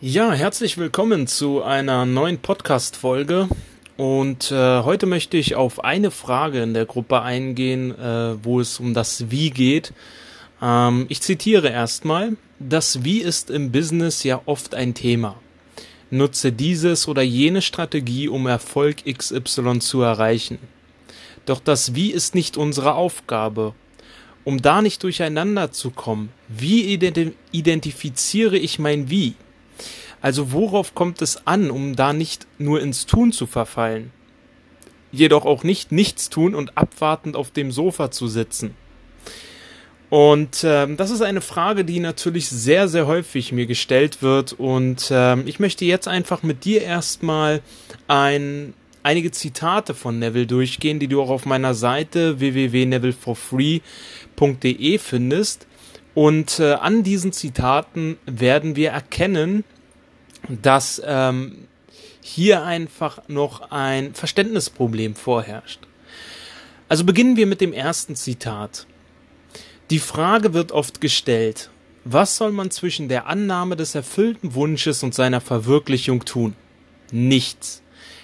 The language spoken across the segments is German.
Ja, herzlich willkommen zu einer neuen Podcast-Folge. Und äh, heute möchte ich auf eine Frage in der Gruppe eingehen, äh, wo es um das Wie geht. Ähm, ich zitiere erstmal, das Wie ist im Business ja oft ein Thema. Nutze dieses oder jene Strategie, um Erfolg XY zu erreichen. Doch das Wie ist nicht unsere Aufgabe. Um da nicht durcheinander zu kommen, wie identifiziere ich mein Wie? Also worauf kommt es an, um da nicht nur ins Tun zu verfallen? Jedoch auch nicht nichts tun und abwartend auf dem Sofa zu sitzen. Und ähm, das ist eine Frage, die natürlich sehr, sehr häufig mir gestellt wird. Und ähm, ich möchte jetzt einfach mit dir erstmal ein, einige Zitate von Neville durchgehen, die du auch auf meiner Seite www.nevilleforfree.de findest. Und äh, an diesen Zitaten werden wir erkennen, dass ähm, hier einfach noch ein Verständnisproblem vorherrscht. Also beginnen wir mit dem ersten Zitat. Die Frage wird oft gestellt, was soll man zwischen der Annahme des erfüllten Wunsches und seiner Verwirklichung tun? Nichts.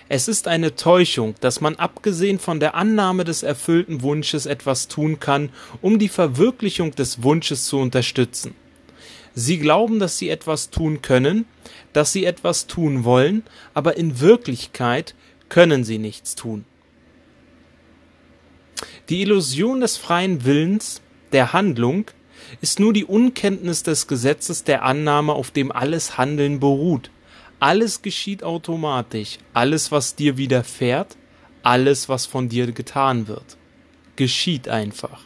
Es ist eine Täuschung, dass man abgesehen von der Annahme des erfüllten Wunsches etwas tun kann, um die Verwirklichung des Wunsches zu unterstützen. Sie glauben, dass sie etwas tun können, dass sie etwas tun wollen, aber in Wirklichkeit können sie nichts tun. Die Illusion des freien Willens, der Handlung, ist nur die Unkenntnis des Gesetzes der Annahme, auf dem alles Handeln beruht. Alles geschieht automatisch, alles, was dir widerfährt, alles, was von dir getan wird, geschieht einfach.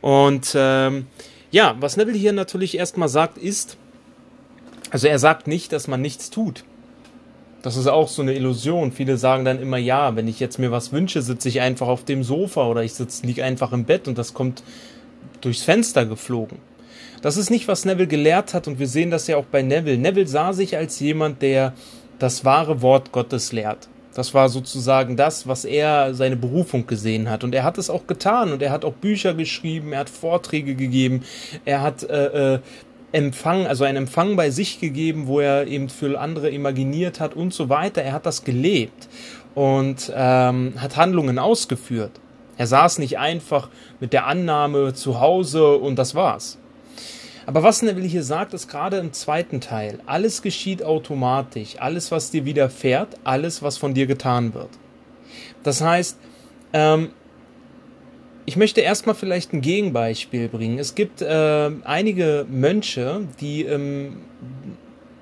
Und ähm, ja, was Neville hier natürlich erstmal sagt, ist, also er sagt nicht, dass man nichts tut. Das ist auch so eine Illusion. Viele sagen dann immer, ja, wenn ich jetzt mir was wünsche, sitze ich einfach auf dem Sofa oder ich sitze, liege einfach im Bett und das kommt durchs Fenster geflogen. Das ist nicht, was Neville gelehrt hat und wir sehen das ja auch bei Neville. Neville sah sich als jemand, der das wahre Wort Gottes lehrt. Das war sozusagen das, was er seine Berufung gesehen hat. Und er hat es auch getan. Und er hat auch Bücher geschrieben, er hat Vorträge gegeben, er hat äh, äh, Empfang, also einen Empfang bei sich gegeben, wo er eben für andere imaginiert hat und so weiter. Er hat das gelebt und ähm, hat Handlungen ausgeführt. Er saß nicht einfach mit der Annahme zu Hause und das war's. Aber was Neville hier sagt, ist gerade im zweiten Teil, alles geschieht automatisch, alles, was dir widerfährt, alles, was von dir getan wird. Das heißt, ähm, ich möchte erstmal vielleicht ein Gegenbeispiel bringen. Es gibt äh, einige Mönche, die ähm,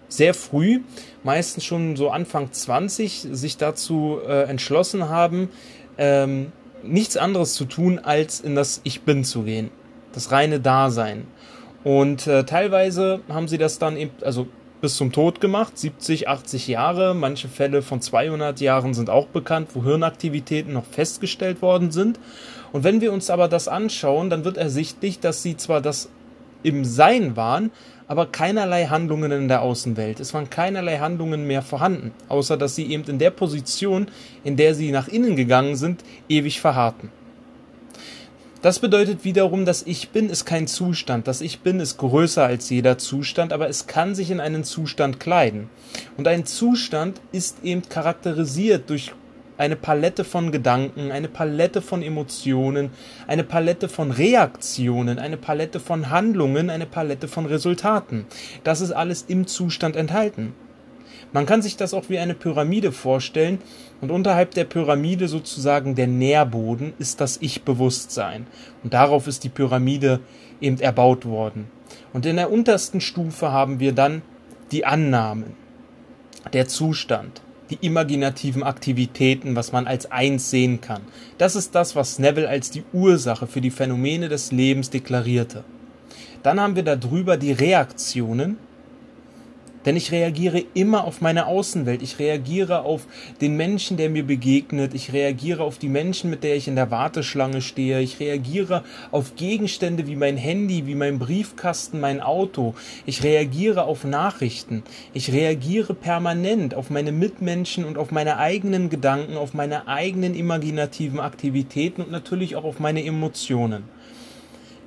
sehr früh, meistens schon so Anfang 20, sich dazu äh, entschlossen haben, ähm, nichts anderes zu tun, als in das Ich Bin zu gehen. Das reine Dasein. Und äh, teilweise haben sie das dann eben, also bis zum Tod gemacht, 70, 80 Jahre. Manche Fälle von 200 Jahren sind auch bekannt, wo Hirnaktivitäten noch festgestellt worden sind. Und wenn wir uns aber das anschauen, dann wird ersichtlich, dass sie zwar das im Sein waren, aber keinerlei Handlungen in der Außenwelt. Es waren keinerlei Handlungen mehr vorhanden, außer dass sie eben in der Position, in der sie nach innen gegangen sind, ewig verharrten. Das bedeutet wiederum, dass Ich Bin ist kein Zustand. Das Ich Bin ist größer als jeder Zustand, aber es kann sich in einen Zustand kleiden. Und ein Zustand ist eben charakterisiert durch eine Palette von Gedanken, eine Palette von Emotionen, eine Palette von Reaktionen, eine Palette von Handlungen, eine Palette von Resultaten. Das ist alles im Zustand enthalten. Man kann sich das auch wie eine Pyramide vorstellen und unterhalb der Pyramide sozusagen der Nährboden ist das Ich-Bewusstsein. Und darauf ist die Pyramide eben erbaut worden. Und in der untersten Stufe haben wir dann die Annahmen, der Zustand, die imaginativen Aktivitäten, was man als eins sehen kann. Das ist das, was Neville als die Ursache für die Phänomene des Lebens deklarierte. Dann haben wir darüber die Reaktionen, denn ich reagiere immer auf meine Außenwelt. Ich reagiere auf den Menschen, der mir begegnet. Ich reagiere auf die Menschen, mit der ich in der Warteschlange stehe. Ich reagiere auf Gegenstände wie mein Handy, wie mein Briefkasten, mein Auto. Ich reagiere auf Nachrichten. Ich reagiere permanent auf meine Mitmenschen und auf meine eigenen Gedanken, auf meine eigenen imaginativen Aktivitäten und natürlich auch auf meine Emotionen.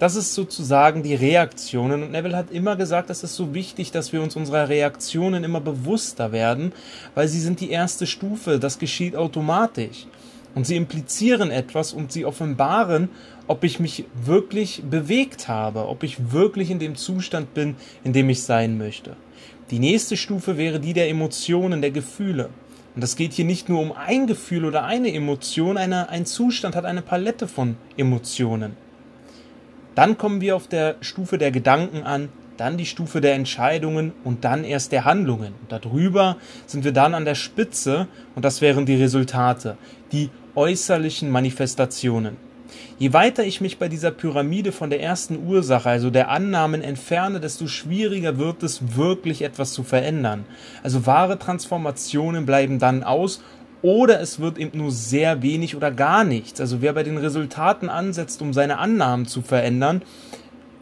Das ist sozusagen die Reaktionen. Und Neville hat immer gesagt, es ist so wichtig, dass wir uns unserer Reaktionen immer bewusster werden, weil sie sind die erste Stufe. Das geschieht automatisch. Und sie implizieren etwas und sie offenbaren, ob ich mich wirklich bewegt habe, ob ich wirklich in dem Zustand bin, in dem ich sein möchte. Die nächste Stufe wäre die der Emotionen, der Gefühle. Und es geht hier nicht nur um ein Gefühl oder eine Emotion, eine, ein Zustand hat eine Palette von Emotionen. Dann kommen wir auf der Stufe der Gedanken an, dann die Stufe der Entscheidungen und dann erst der Handlungen. Und darüber sind wir dann an der Spitze und das wären die Resultate, die äußerlichen Manifestationen. Je weiter ich mich bei dieser Pyramide von der ersten Ursache, also der Annahmen entferne, desto schwieriger wird es wirklich etwas zu verändern. Also wahre Transformationen bleiben dann aus oder es wird eben nur sehr wenig oder gar nichts. Also wer bei den Resultaten ansetzt, um seine Annahmen zu verändern,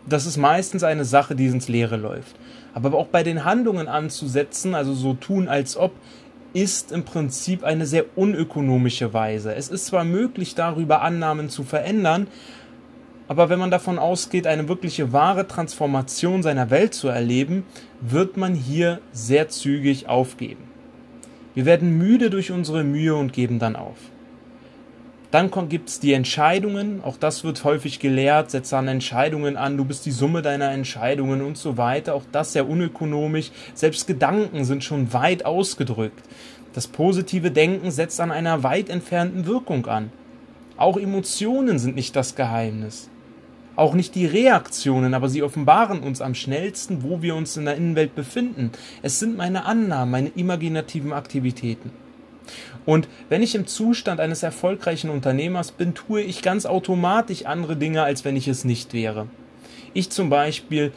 das ist meistens eine Sache, die ins Leere läuft. Aber auch bei den Handlungen anzusetzen, also so tun als ob, ist im Prinzip eine sehr unökonomische Weise. Es ist zwar möglich, darüber Annahmen zu verändern, aber wenn man davon ausgeht, eine wirkliche wahre Transformation seiner Welt zu erleben, wird man hier sehr zügig aufgeben. Wir werden müde durch unsere Mühe und geben dann auf. Dann gibt es die Entscheidungen, auch das wird häufig gelehrt, setze an Entscheidungen an, du bist die Summe deiner Entscheidungen und so weiter, auch das sehr unökonomisch, selbst Gedanken sind schon weit ausgedrückt. Das positive Denken setzt an einer weit entfernten Wirkung an. Auch Emotionen sind nicht das Geheimnis. Auch nicht die Reaktionen, aber sie offenbaren uns am schnellsten, wo wir uns in der Innenwelt befinden. Es sind meine Annahmen, meine imaginativen Aktivitäten. Und wenn ich im Zustand eines erfolgreichen Unternehmers bin, tue ich ganz automatisch andere Dinge, als wenn ich es nicht wäre. Ich zum Beispiel,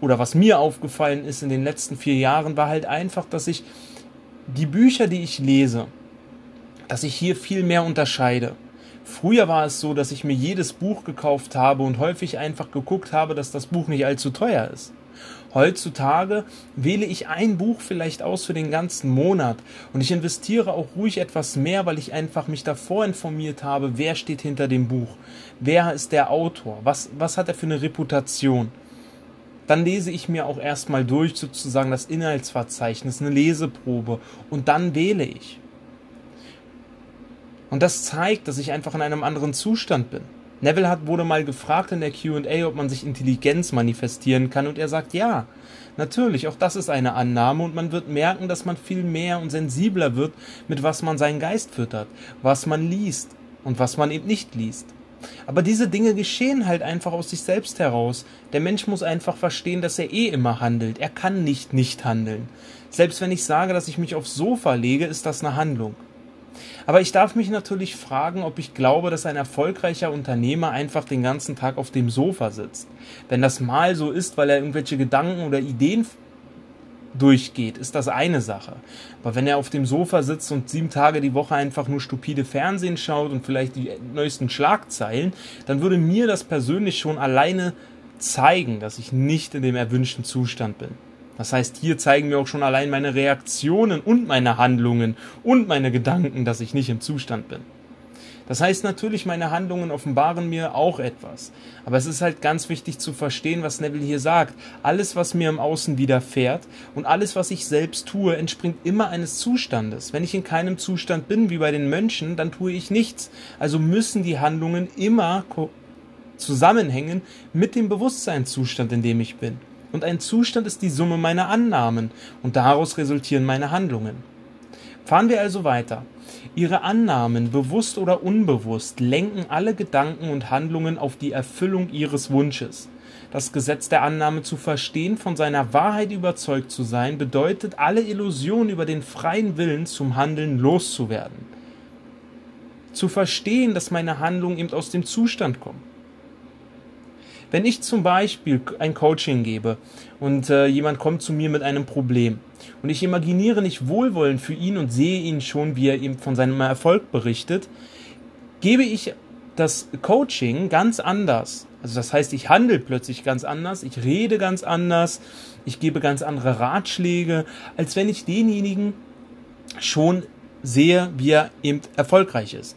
oder was mir aufgefallen ist in den letzten vier Jahren, war halt einfach, dass ich die Bücher, die ich lese, dass ich hier viel mehr unterscheide. Früher war es so, dass ich mir jedes Buch gekauft habe und häufig einfach geguckt habe, dass das Buch nicht allzu teuer ist. Heutzutage wähle ich ein Buch vielleicht aus für den ganzen Monat und ich investiere auch ruhig etwas mehr, weil ich einfach mich davor informiert habe, wer steht hinter dem Buch, wer ist der Autor, was, was hat er für eine Reputation. Dann lese ich mir auch erstmal durch sozusagen das Inhaltsverzeichnis, eine Leseprobe und dann wähle ich. Und das zeigt, dass ich einfach in einem anderen Zustand bin. Neville hat, wurde mal gefragt in der QA, ob man sich Intelligenz manifestieren kann, und er sagt ja. Natürlich, auch das ist eine Annahme, und man wird merken, dass man viel mehr und sensibler wird, mit was man seinen Geist füttert, was man liest und was man eben nicht liest. Aber diese Dinge geschehen halt einfach aus sich selbst heraus. Der Mensch muss einfach verstehen, dass er eh immer handelt. Er kann nicht nicht handeln. Selbst wenn ich sage, dass ich mich aufs Sofa lege, ist das eine Handlung. Aber ich darf mich natürlich fragen, ob ich glaube, dass ein erfolgreicher Unternehmer einfach den ganzen Tag auf dem Sofa sitzt. Wenn das mal so ist, weil er irgendwelche Gedanken oder Ideen durchgeht, ist das eine Sache. Aber wenn er auf dem Sofa sitzt und sieben Tage die Woche einfach nur stupide Fernsehen schaut und vielleicht die neuesten Schlagzeilen, dann würde mir das persönlich schon alleine zeigen, dass ich nicht in dem erwünschten Zustand bin. Das heißt, hier zeigen mir auch schon allein meine Reaktionen und meine Handlungen und meine Gedanken, dass ich nicht im Zustand bin. Das heißt natürlich, meine Handlungen offenbaren mir auch etwas. Aber es ist halt ganz wichtig zu verstehen, was Neville hier sagt. Alles, was mir im Außen widerfährt und alles, was ich selbst tue, entspringt immer eines Zustandes. Wenn ich in keinem Zustand bin, wie bei den Mönchen, dann tue ich nichts. Also müssen die Handlungen immer zusammenhängen mit dem Bewusstseinszustand, in dem ich bin und ein Zustand ist die Summe meiner Annahmen und daraus resultieren meine Handlungen. Fahren wir also weiter. Ihre Annahmen, bewusst oder unbewusst, lenken alle Gedanken und Handlungen auf die Erfüllung ihres Wunsches. Das Gesetz der Annahme zu verstehen, von seiner Wahrheit überzeugt zu sein, bedeutet, alle Illusionen über den freien Willen zum Handeln loszuwerden. Zu verstehen, dass meine Handlungen eben aus dem Zustand kommen. Wenn ich zum Beispiel ein Coaching gebe und äh, jemand kommt zu mir mit einem Problem und ich imaginiere nicht Wohlwollen für ihn und sehe ihn schon, wie er eben von seinem Erfolg berichtet, gebe ich das Coaching ganz anders. Also das heißt, ich handle plötzlich ganz anders, ich rede ganz anders, ich gebe ganz andere Ratschläge, als wenn ich denjenigen schon sehe, wie er eben erfolgreich ist.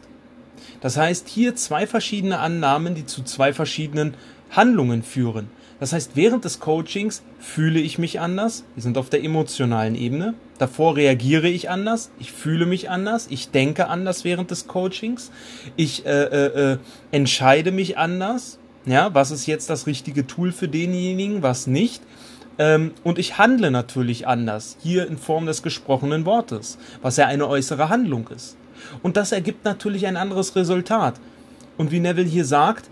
Das heißt, hier zwei verschiedene Annahmen, die zu zwei verschiedenen Handlungen führen. Das heißt, während des Coachings fühle ich mich anders. Wir sind auf der emotionalen Ebene. Davor reagiere ich anders. Ich fühle mich anders. Ich denke anders während des Coachings. Ich äh, äh, äh, entscheide mich anders. Ja, was ist jetzt das richtige Tool für denjenigen, was nicht? Ähm, und ich handle natürlich anders, hier in Form des gesprochenen Wortes, was ja eine äußere Handlung ist. Und das ergibt natürlich ein anderes Resultat. Und wie Neville hier sagt,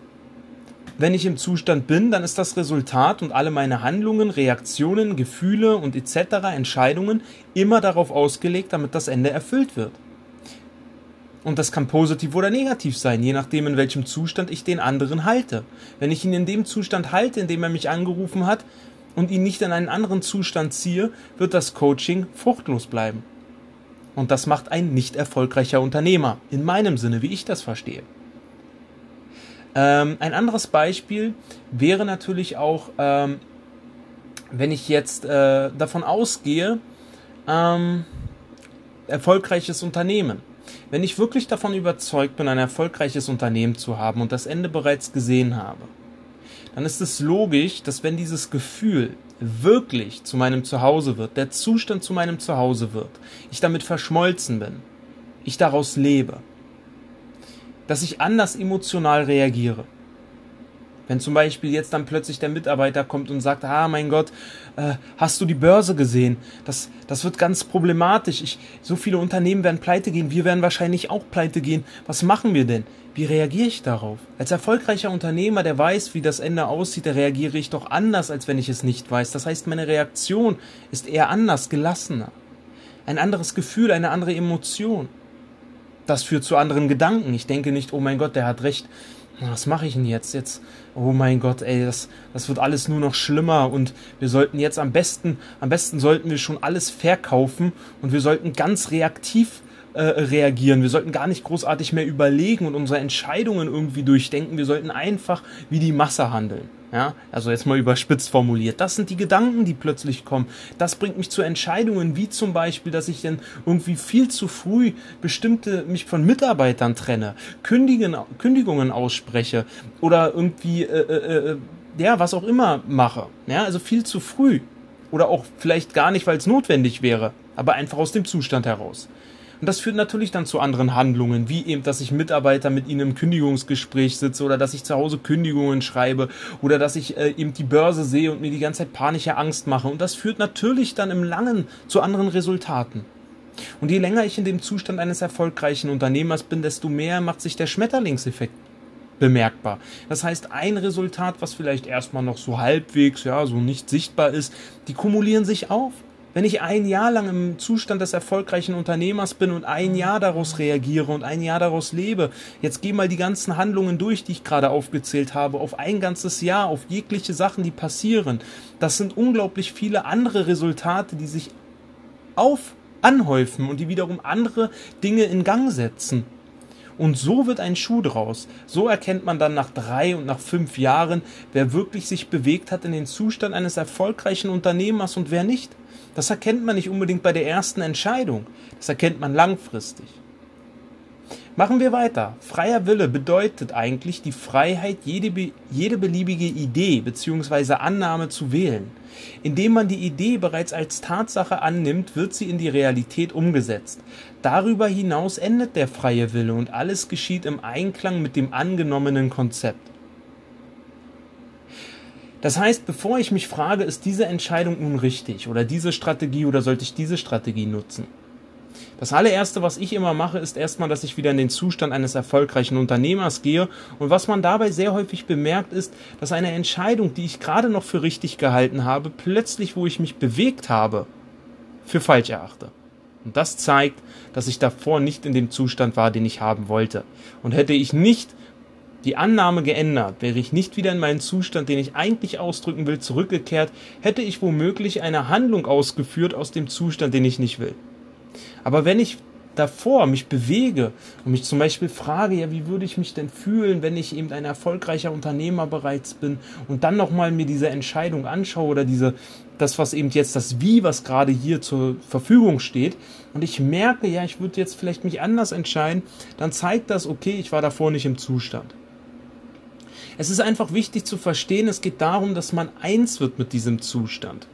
wenn ich im Zustand bin, dann ist das Resultat und alle meine Handlungen, Reaktionen, Gefühle und etc. Entscheidungen immer darauf ausgelegt, damit das Ende erfüllt wird. Und das kann positiv oder negativ sein, je nachdem, in welchem Zustand ich den anderen halte. Wenn ich ihn in dem Zustand halte, in dem er mich angerufen hat, und ihn nicht in einen anderen Zustand ziehe, wird das Coaching fruchtlos bleiben. Und das macht ein nicht erfolgreicher Unternehmer, in meinem Sinne, wie ich das verstehe. Ähm, ein anderes Beispiel wäre natürlich auch, ähm, wenn ich jetzt äh, davon ausgehe, ähm, erfolgreiches Unternehmen. Wenn ich wirklich davon überzeugt bin, ein erfolgreiches Unternehmen zu haben und das Ende bereits gesehen habe, dann ist es logisch, dass wenn dieses Gefühl wirklich zu meinem Zuhause wird, der Zustand zu meinem Zuhause wird, ich damit verschmolzen bin, ich daraus lebe, dass ich anders emotional reagiere. Wenn zum Beispiel jetzt dann plötzlich der Mitarbeiter kommt und sagt, ah mein Gott, äh, hast du die Börse gesehen? Das, das wird ganz problematisch. Ich, so viele Unternehmen werden pleite gehen, wir werden wahrscheinlich auch pleite gehen. Was machen wir denn? Wie reagiere ich darauf? Als erfolgreicher Unternehmer, der weiß, wie das Ende aussieht, da reagiere ich doch anders, als wenn ich es nicht weiß. Das heißt, meine Reaktion ist eher anders, gelassener. Ein anderes Gefühl, eine andere Emotion. Das führt zu anderen Gedanken. Ich denke nicht, oh mein Gott, der hat recht. Was mache ich denn jetzt? Jetzt, oh mein Gott, ey, das, das wird alles nur noch schlimmer und wir sollten jetzt am besten, am besten sollten wir schon alles verkaufen und wir sollten ganz reaktiv reagieren. Wir sollten gar nicht großartig mehr überlegen und unsere Entscheidungen irgendwie durchdenken. Wir sollten einfach wie die Masse handeln. Ja, also jetzt mal überspitzt formuliert. Das sind die Gedanken, die plötzlich kommen. Das bringt mich zu Entscheidungen, wie zum Beispiel, dass ich dann irgendwie viel zu früh bestimmte mich von Mitarbeitern trenne, Kündigen, Kündigungen ausspreche oder irgendwie, äh, äh, äh, ja, was auch immer mache. Ja, also viel zu früh. Oder auch vielleicht gar nicht, weil es notwendig wäre, aber einfach aus dem Zustand heraus. Und das führt natürlich dann zu anderen Handlungen, wie eben, dass ich Mitarbeiter mit ihnen im Kündigungsgespräch sitze oder dass ich zu Hause Kündigungen schreibe oder dass ich äh, eben die Börse sehe und mir die ganze Zeit panische Angst mache. Und das führt natürlich dann im Langen zu anderen Resultaten. Und je länger ich in dem Zustand eines erfolgreichen Unternehmers bin, desto mehr macht sich der Schmetterlingseffekt bemerkbar. Das heißt, ein Resultat, was vielleicht erstmal noch so halbwegs, ja, so nicht sichtbar ist, die kumulieren sich auf. Wenn ich ein Jahr lang im Zustand des erfolgreichen Unternehmers bin und ein Jahr daraus reagiere und ein Jahr daraus lebe, jetzt geh mal die ganzen Handlungen durch, die ich gerade aufgezählt habe, auf ein ganzes Jahr, auf jegliche Sachen, die passieren. Das sind unglaublich viele andere Resultate, die sich auf anhäufen und die wiederum andere Dinge in Gang setzen. Und so wird ein Schuh draus. So erkennt man dann nach drei und nach fünf Jahren, wer wirklich sich bewegt hat in den Zustand eines erfolgreichen Unternehmers und wer nicht. Das erkennt man nicht unbedingt bei der ersten Entscheidung. Das erkennt man langfristig. Machen wir weiter. Freier Wille bedeutet eigentlich die Freiheit, jede, jede beliebige Idee bzw. Annahme zu wählen. Indem man die Idee bereits als Tatsache annimmt, wird sie in die Realität umgesetzt. Darüber hinaus endet der freie Wille und alles geschieht im Einklang mit dem angenommenen Konzept. Das heißt, bevor ich mich frage, ist diese Entscheidung nun richtig oder diese Strategie oder sollte ich diese Strategie nutzen? Das allererste, was ich immer mache, ist erstmal, dass ich wieder in den Zustand eines erfolgreichen Unternehmers gehe. Und was man dabei sehr häufig bemerkt, ist, dass eine Entscheidung, die ich gerade noch für richtig gehalten habe, plötzlich, wo ich mich bewegt habe, für falsch erachte. Und das zeigt, dass ich davor nicht in dem Zustand war, den ich haben wollte. Und hätte ich nicht die Annahme geändert, wäre ich nicht wieder in meinen Zustand, den ich eigentlich ausdrücken will, zurückgekehrt, hätte ich womöglich eine Handlung ausgeführt aus dem Zustand, den ich nicht will. Aber wenn ich davor mich bewege und mich zum Beispiel frage, ja, wie würde ich mich denn fühlen, wenn ich eben ein erfolgreicher Unternehmer bereits bin und dann nochmal mir diese Entscheidung anschaue oder diese, das, was eben jetzt das Wie, was gerade hier zur Verfügung steht und ich merke, ja, ich würde jetzt vielleicht mich anders entscheiden, dann zeigt das, okay, ich war davor nicht im Zustand. Es ist einfach wichtig zu verstehen, es geht darum, dass man eins wird mit diesem Zustand.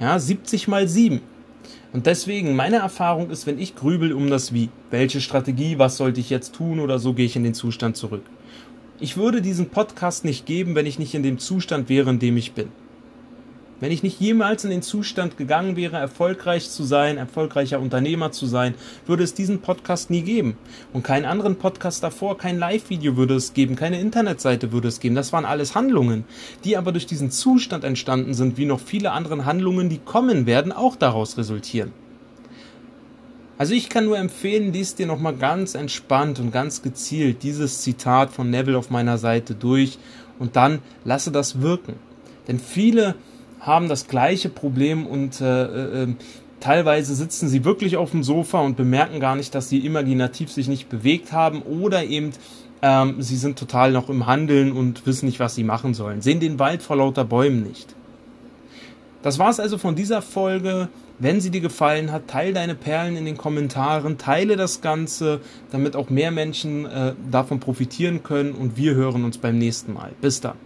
Ja, 70 mal 7. Und deswegen, meine Erfahrung ist, wenn ich grübel um das Wie, welche Strategie, was sollte ich jetzt tun oder so, gehe ich in den Zustand zurück. Ich würde diesen Podcast nicht geben, wenn ich nicht in dem Zustand wäre, in dem ich bin. Wenn ich nicht jemals in den Zustand gegangen wäre, erfolgreich zu sein, erfolgreicher Unternehmer zu sein, würde es diesen Podcast nie geben. Und keinen anderen Podcast davor, kein Live-Video würde es geben, keine Internetseite würde es geben. Das waren alles Handlungen, die aber durch diesen Zustand entstanden sind, wie noch viele andere Handlungen, die kommen werden, auch daraus resultieren. Also ich kann nur empfehlen, liest dir nochmal ganz entspannt und ganz gezielt dieses Zitat von Neville auf meiner Seite durch und dann lasse das wirken. Denn viele haben das gleiche Problem und äh, äh, ähm, teilweise sitzen sie wirklich auf dem Sofa und bemerken gar nicht, dass sie imaginativ sich nicht bewegt haben oder eben ähm, sie sind total noch im Handeln und wissen nicht, was sie machen sollen, sehen den Wald vor lauter Bäumen nicht. Das war's also von dieser Folge. Wenn sie dir gefallen hat, teile deine Perlen in den Kommentaren, teile das Ganze, damit auch mehr Menschen äh, davon profitieren können und wir hören uns beim nächsten Mal. Bis dann.